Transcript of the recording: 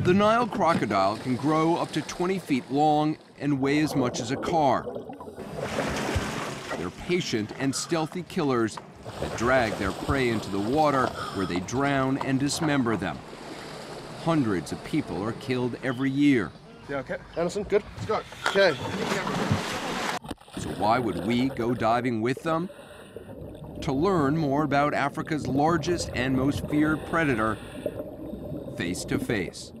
The Nile crocodile can grow up to 20 feet long and weigh as much as a car. They're patient and stealthy killers that drag their prey into the water where they drown and dismember them. Hundreds of people are killed every year. Yeah, okay. Anderson, good. Let's go. Okay. So why would we go diving with them? To learn more about Africa's largest and most feared predator, face to face.